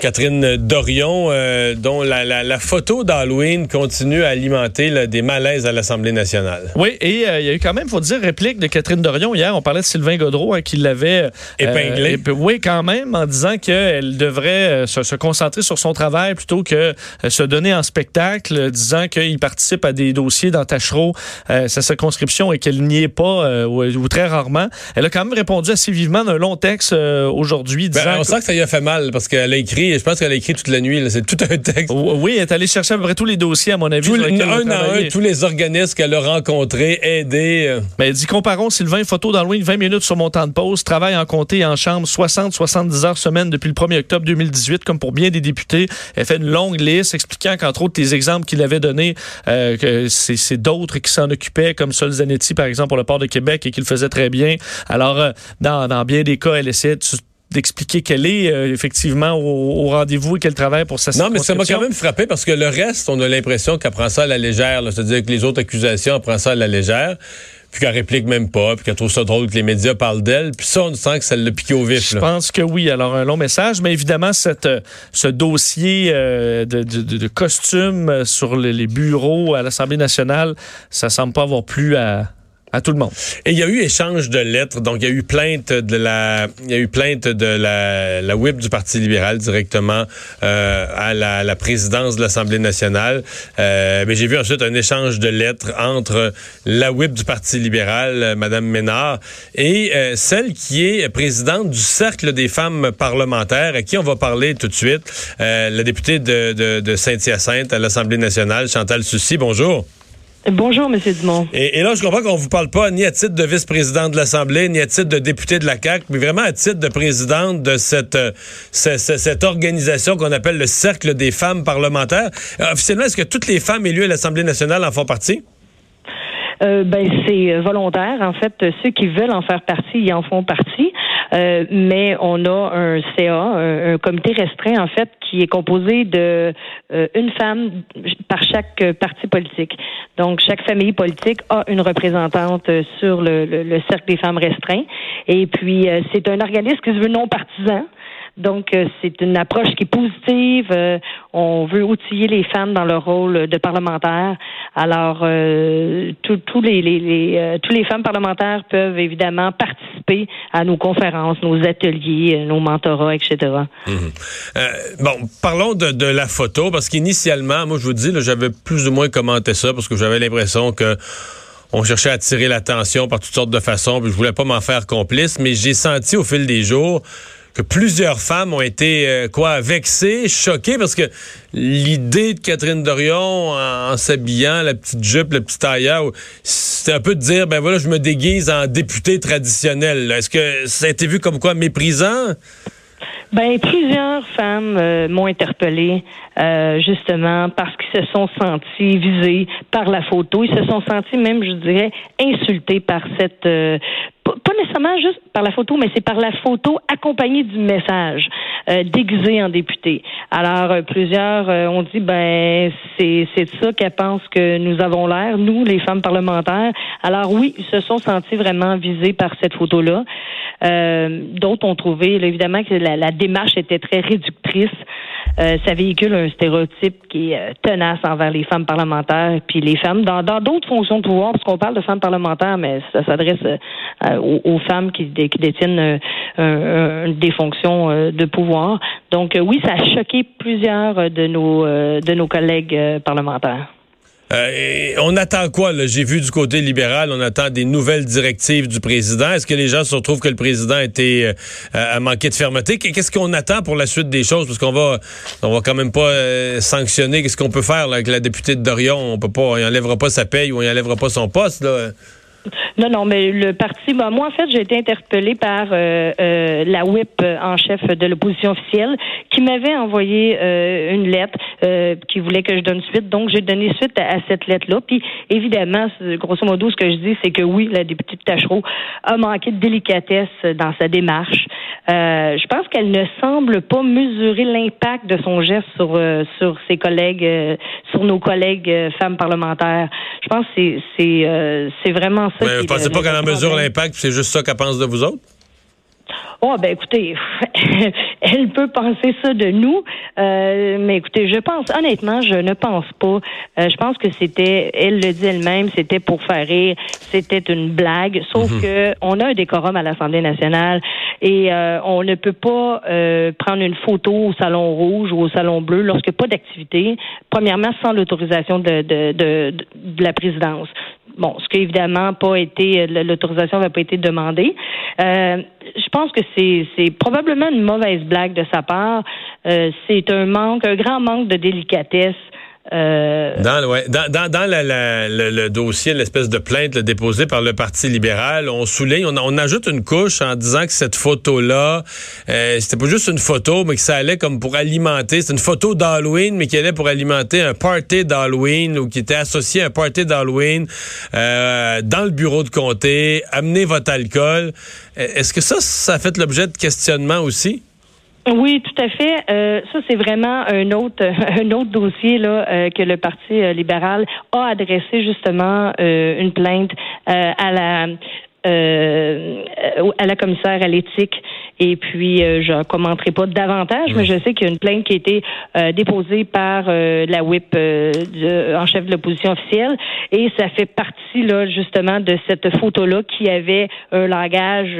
Catherine Dorion, euh, dont la, photo d'Halloween continue à alimenter des malaises à l'Assemblée nationale. Oui, et euh, il y a eu quand même, faut dire, réplique de Catherine Dorion. Hier, on parlait de Sylvain Godreau hein, qui l'avait euh, épinglé. oui, quand même, en disant qu'elle devrait se, concentrer sur son travail plutôt que se donner en spectacle, disant qu'il participe à des dossiers dans Tachereau, sa circonscription, et qu'elle n'y est pas ou, très rarement. Elle a quand même répondu assez vivement d'un long texte aujourd'hui. Ben, on sent que ça y a fait mal parce qu'elle a écrit je pense qu'elle a écrit toute la nuit. C'est tout un texte. Oui, elle est allée chercher à peu près tous les dossiers, à mon avis. un à un, tous les organismes qu'elle a rencontrés, aidés. Euh. Mais elle dit comparons Sylvain, photo d'Halloween, 20 minutes sur mon temps de pause, travail en comté et en chambre, 60-70 heures semaine depuis le 1er octobre 2018, comme pour bien des députés. Elle fait une longue liste expliquant qu'entre autres, les exemples qu'il avait donnés, euh, que c'est d'autres qui s'en occupaient, comme Sol Zanetti, par exemple, pour le port de Québec, et qu'il faisait très bien. Alors, euh, dans, dans bien des cas, elle essaie de d'expliquer qu'elle est euh, effectivement au, rendez-vous et qu'elle travaille pour sa Non, mais ça m'a quand même frappé parce que le reste, on a l'impression qu'elle prend ça à la légère. C'est-à-dire que les autres accusations, elle prend ça à la légère puis qu'elle réplique même pas, puis qu'elle trouve ça drôle que les médias parlent d'elle. Puis ça, on sent que ça l'a piqué au vif. Je pense que oui. Alors, un long message, mais évidemment, cette, ce dossier euh, de, de, de, costumes sur les bureaux à l'Assemblée nationale, ça semble pas avoir plu à, à tout le monde. Et il y a eu échange de lettres, donc il y a eu plainte de la, il y a eu plainte de la, la whip du Parti libéral directement euh, à la, présidence de l'Assemblée nationale. Euh, mais j'ai vu ensuite un échange de lettres entre la whip du Parti libéral, euh, Madame Ménard, et celle qui est présidente du cercle des femmes parlementaires, à qui on va parler tout de suite, la députée de, de, de Saint-Hyacinthe à l'Assemblée nationale, Chantal Soucy. Bonjour. Bonjour, M. Dumont. Et, là, je comprends qu'on vous parle pas ni à titre de vice-président de l'Assemblée, ni à titre de député de la CAQ, mais vraiment à titre de présidente de cette, euh, cette, organisation qu'on appelle le Cercle des femmes parlementaires. Euh, officiellement, est-ce que toutes les femmes élues à l'Assemblée nationale en font partie? Euh, ben c'est volontaire. En fait, ceux qui veulent en faire partie, ils en font partie. Euh, mais on a un CA, un, comité restreint en fait, qui est composé de euh, une femme par chaque parti politique. Donc chaque famille politique a une représentante sur le, le cercle des femmes restreints. Et puis euh, c'est un organisme qui se veut non partisan. Donc, euh, c'est une approche qui est positive. Euh, on veut outiller les femmes dans leur rôle de parlementaire. Alors, euh, tous les, les, tous les femmes parlementaires peuvent évidemment participer à nos conférences, nos ateliers, nos mentorats, etc. Mhm. bon, parlons de, de, la photo, parce qu'initialement, moi, je vous dis, j'avais plus ou moins commenté ça, parce que j'avais l'impression que on cherchait à attirer l'attention par toutes sortes de façons, puis je voulais pas m'en faire complice, mais j'ai senti au fil des jours que plusieurs femmes ont été euh, quoi vexées, choquées parce que l'idée de Catherine Dorion en, s'habillant la petite jupe, le petit tailleur, c'était un peu de dire ben voilà, je me déguise en député traditionnel. Est-ce que ça a été vu comme quoi méprisant? Ben, plusieurs femmes euh, m'ont interpellée euh, justement parce qu'ils se sont sentis visés par la photo. Ils se sont sentis même, je dirais, insultés par cette euh, pas nécessairement juste par la photo, mais c'est par la photo accompagnée du message déguisé en député. Alors plusieurs ont dit ben c'est c'est ça qu'elles pensent que nous avons l'air, nous les femmes parlementaires. Alors oui, ils se sont sentis vraiment visés par cette photo là. D'autres ont trouvé évidemment que la, la démarche était très réductrice. Euh, ça véhicule un stéréotype qui est euh, tenace envers les femmes parlementaires puis les femmes dans d'autres fonctions de pouvoir, parce qu'on parle de femmes parlementaires, mais ça s'adresse euh, aux, femmes qui, détiennent des fonctions de pouvoir. Donc oui, ça a choqué plusieurs de nos de nos collègues parlementaires. Euh, on attend quoi? J'ai vu du côté libéral, on attend des nouvelles directives du président. Est-ce que les gens se retrouvent que le président a été euh, manqué de fermeté? Qu'est-ce qu'on attend pour la suite des choses? Parce qu'on va on va quand même pas euh, sanctionner. Qu'est-ce qu'on peut faire avec la députée de Dorion? On peut pas, on enlèvera pas sa paye ou on enlèvera pas son poste. Là. Non, non, mais le parti, bah, moi, en fait, j'ai été interpellée par euh, euh, la whip en chef de l'opposition officielle qui m'avait envoyé euh, une lettre qui voulait que je donne suite. Donc, j'ai donné suite à, cette lettre-là. Puis, évidemment, grosso modo, ce que je dis, c'est que oui, la députée de Tachereau a manqué de délicatesse dans sa démarche. je pense qu'elle ne semble pas mesurer l'impact de son geste sur sur ses collègues, sur nos collègues femmes parlementaires. Je pense que c'est c'est vraiment mais vous pensez pas qu'elle en mesure l'impact, c'est juste ça qu'elle pense de vous autres? Oh, ben écoutez, elle peut penser ça de nous, euh, mais écoutez, je pense, honnêtement, je ne pense pas. Euh, je pense que c'était, elle le dit elle-même, c'était pour faire rire, c'était une blague, sauf mhm. que on a un décorum à l'Assemblée nationale et euh, on ne peut pas prendre une photo au Salon Rouge ou au Salon Bleu lorsque pas d'activité, premièrement sans l'autorisation de, de, de, de la présidence. Bon, ce qui évidemment pas été, l'autorisation n'a pas été demandée. Euh, je pense que c'est, probablement une mauvaise blague de sa part. Euh, c'est un manque, un grand manque de délicatesse euh, dans, le, dossier, l'espèce de plainte déposée par le Parti libéral, on souligne, on, ajoute une couche en disant que cette photo-là, euh, c'était pas juste une photo, mais que ça allait comme pour alimenter, c'est une photo d'Halloween, mais qui allait pour alimenter un party d'Halloween ou qui était associé à un party d'Halloween euh, dans le bureau de comté, amener votre alcool. Est-ce que ça, ça a fait l'objet de questionnement aussi? Oui, tout à fait. Euh, ça, c'est vraiment un autre un autre dossier là euh, que le Parti euh, libéral a adressé justement une plainte à la euh, à la commissaire à l'éthique. Et puis, euh, je ne commenterai pas davantage, mais je sais qu'il y a une plainte qui a été euh, déposée par la WIP en chef de l'opposition officielle. Et ça fait partie, là, justement, de cette photo-là qui avait un langage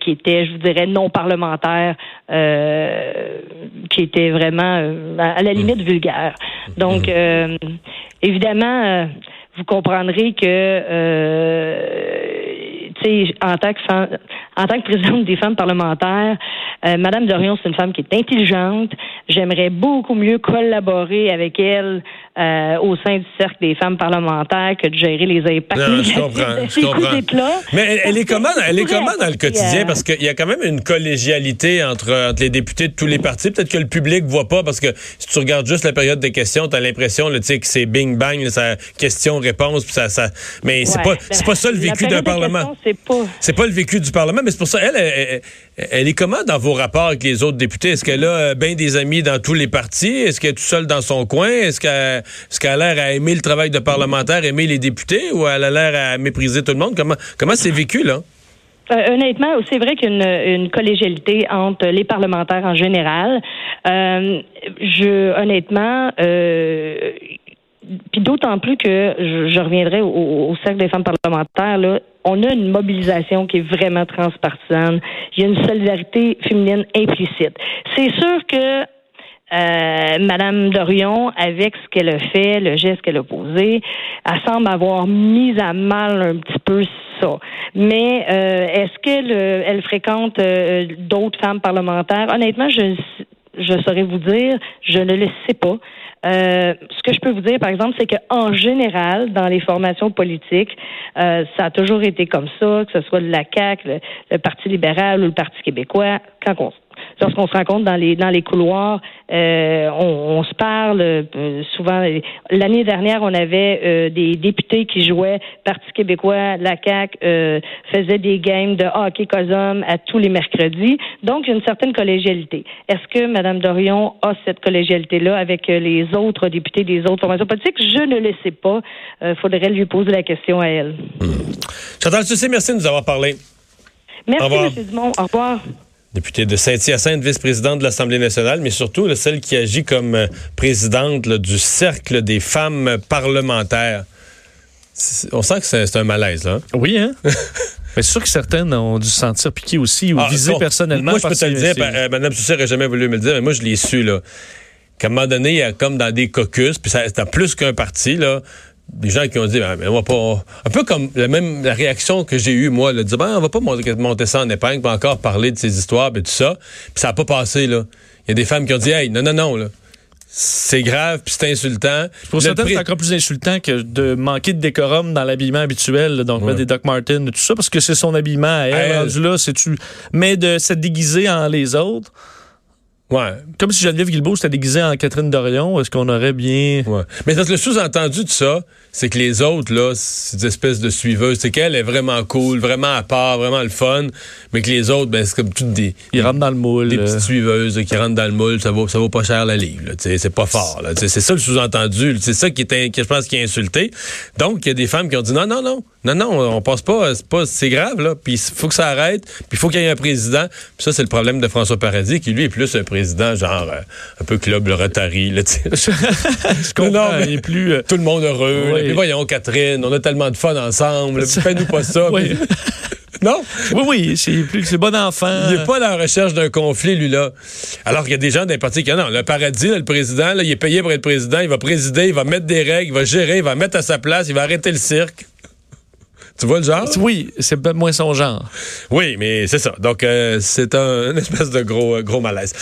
qui était, je vous dirais, non parlementaire, qui était vraiment à la limite vulgaire. Donc, évidemment, vous comprendrez que en tant que en tant que présidente des femmes parlementaires, euh, Madame Dorion, c'est une femme qui est intelligente. J'aimerais beaucoup mieux collaborer avec elle euh, au sein du cercle des femmes parlementaires que de gérer les impacts non, je comprends, je comprends. Mais elle, est comment, elle est comment dans le quotidien? Parce qu'il y a quand même une collégialité entre, entre les députés de tous les partis. Peut-être que le public voit pas parce que si tu regardes juste la période des questions, tu as l'impression que c'est bing bang, ça question-réponse. Ça, ça, mais c'est pas, c'est pas ça le vécu d'un Parlement. C'est pas... pas le vécu du Parlement, mais c'est pour ça, elle, elle, est comment dans vos rapports avec les autres députés? Est-ce qu'elle a euh, bien des amis dans tous les partis? Est-ce qu'elle est tout seule dans son coin? Est-ce qu'elle est a l'air à aimer le travail de parlementaire, aimer les députés, ou elle a l'air à mépriser tout le monde? Comment comment c'est vécu, là? Euh, honnêtement, c'est vrai qu'il y a une, collégialité entre les parlementaires en général. Euh, je, honnêtement, puis d'autant plus que je, reviendrai au, cercle des femmes parlementaires, là, on a une mobilisation qui est vraiment transpartisane. Il y a une solidarité féminine implicite. C'est sûr que euh, Madame Dorion, avec ce qu'elle a fait, le geste qu'elle a posé, elle semble avoir mis à mal un petit peu ça. Mais euh, est-ce qu'elle elle fréquente euh, d'autres femmes parlementaires? Honnêtement, je je saurais vous dire, je ne le sais pas. Euh, ce que je peux vous dire, par exemple, c'est qu'en général, dans les formations politiques, euh, ça a toujours été comme ça, que ce soit la CAQ, le, Parti libéral ou le Parti québécois, quand on lorsqu'on se rencontre dans les dans les couloirs, euh, on, se parle euh, souvent. L'année dernière, on avait euh, des députés qui jouaient Parti québécois, la CAQ faisait des games de hockey cosum à tous les mercredis. Donc, il y a une certaine collégialité. Est-ce que Mme Dorion a cette collégialité-là avec les autres députés des autres formations politiques? Je ne le sais pas. Il faudrait lui poser la question à elle. Hmm. Chantal merci de nous avoir parlé. Merci, M. Dumont. Au revoir députée de Saint-Hyacinthe, vice-présidente de l'Assemblée nationale, mais surtout celle qui agit comme euh, présidente du cercle des femmes parlementaires. On sent que c'est un malaise, là. Hein? Oui, hein? c'est sûr que certaines ont dû se sentir piquées aussi ou ah, visées personnellement. Moi, je peux te le dire, euh, Mme n'a jamais voulu me le dire, mais moi, je l'ai su, là. Qu'à un moment donné, il y a comme dans des caucus, puis c'est plus qu'un parti, là, des gens qui ont dit, ben, on va pas, un peu comme la même la réaction que j'ai eue moi, de dire, ben, on va pas monter, ça en épingle, pas encore parler de ces histoires, et tout ça. Puis ça a pas passé là. Il y a des femmes qui ont dit, hey, non, non, non, là. C'est grave, puis c'est insultant. Pour certaines, c'est encore plus insultant que de manquer de décorum dans l'habillement habituel, donc mettre des Doc Martens et tout ça, parce que c'est son habillement à elle. là, c'est tu. Mais de se déguiser en les autres. Ouais. Comme si Geneviève Guilbeault s'était déguisée en Catherine Dorion, est-ce qu'on aurait bien... Ouais. Mais que le sous-entendu de ça, c'est que les autres, là, c'est des espèces de suiveuses. C'est qu'elle est vraiment cool, vraiment à part, vraiment le fun, mais que les autres, ben, c'est comme toutes des... Ils rentrent dans le moule. Des euh. petites suiveuses qui rentrent dans le moule, ça vaut, ça vaut pas cher la livre. là, tu sais, C'est pas fort. là, C'est ça le sous-entendu. C'est ça qui est, qui, je pense, qui est insulté. Donc, il y a des femmes qui ont dit non, non, non, non, non, on passe pas, c'est pas, c'est grave, là. Puis il faut que ça arrête. Puis il faut qu'il y ait un président. Puis ça, c'est le problème de François Paradis, qui lui est plus un président genre euh, un peu club le Rotary, là. Je comprends, Non, mais- il est plus... euh, Tout le monde heureux. Oui. là. Puis voyons, Catherine, on a tellement de fun ensemble. Fais-nous pas ça. Oui. Puis- non? Oui, oui, c'est plus c'est bon enfant. Il n'est pas dans la recherche d'un conflit, lui, là. Alors qu'il y a des gens d'un parti qui non, le paradis, là, le président, là, il est payé pour être président, il va présider, il va mettre des règles, il va gérer, il va mettre à sa place, il va arrêter le cirque. Tu vois le genre? Oui, c'est peut-être moins son genre. Oui, mais c'est ça. Donc, euh, c'est un une espèce de gros, euh, gros malaise.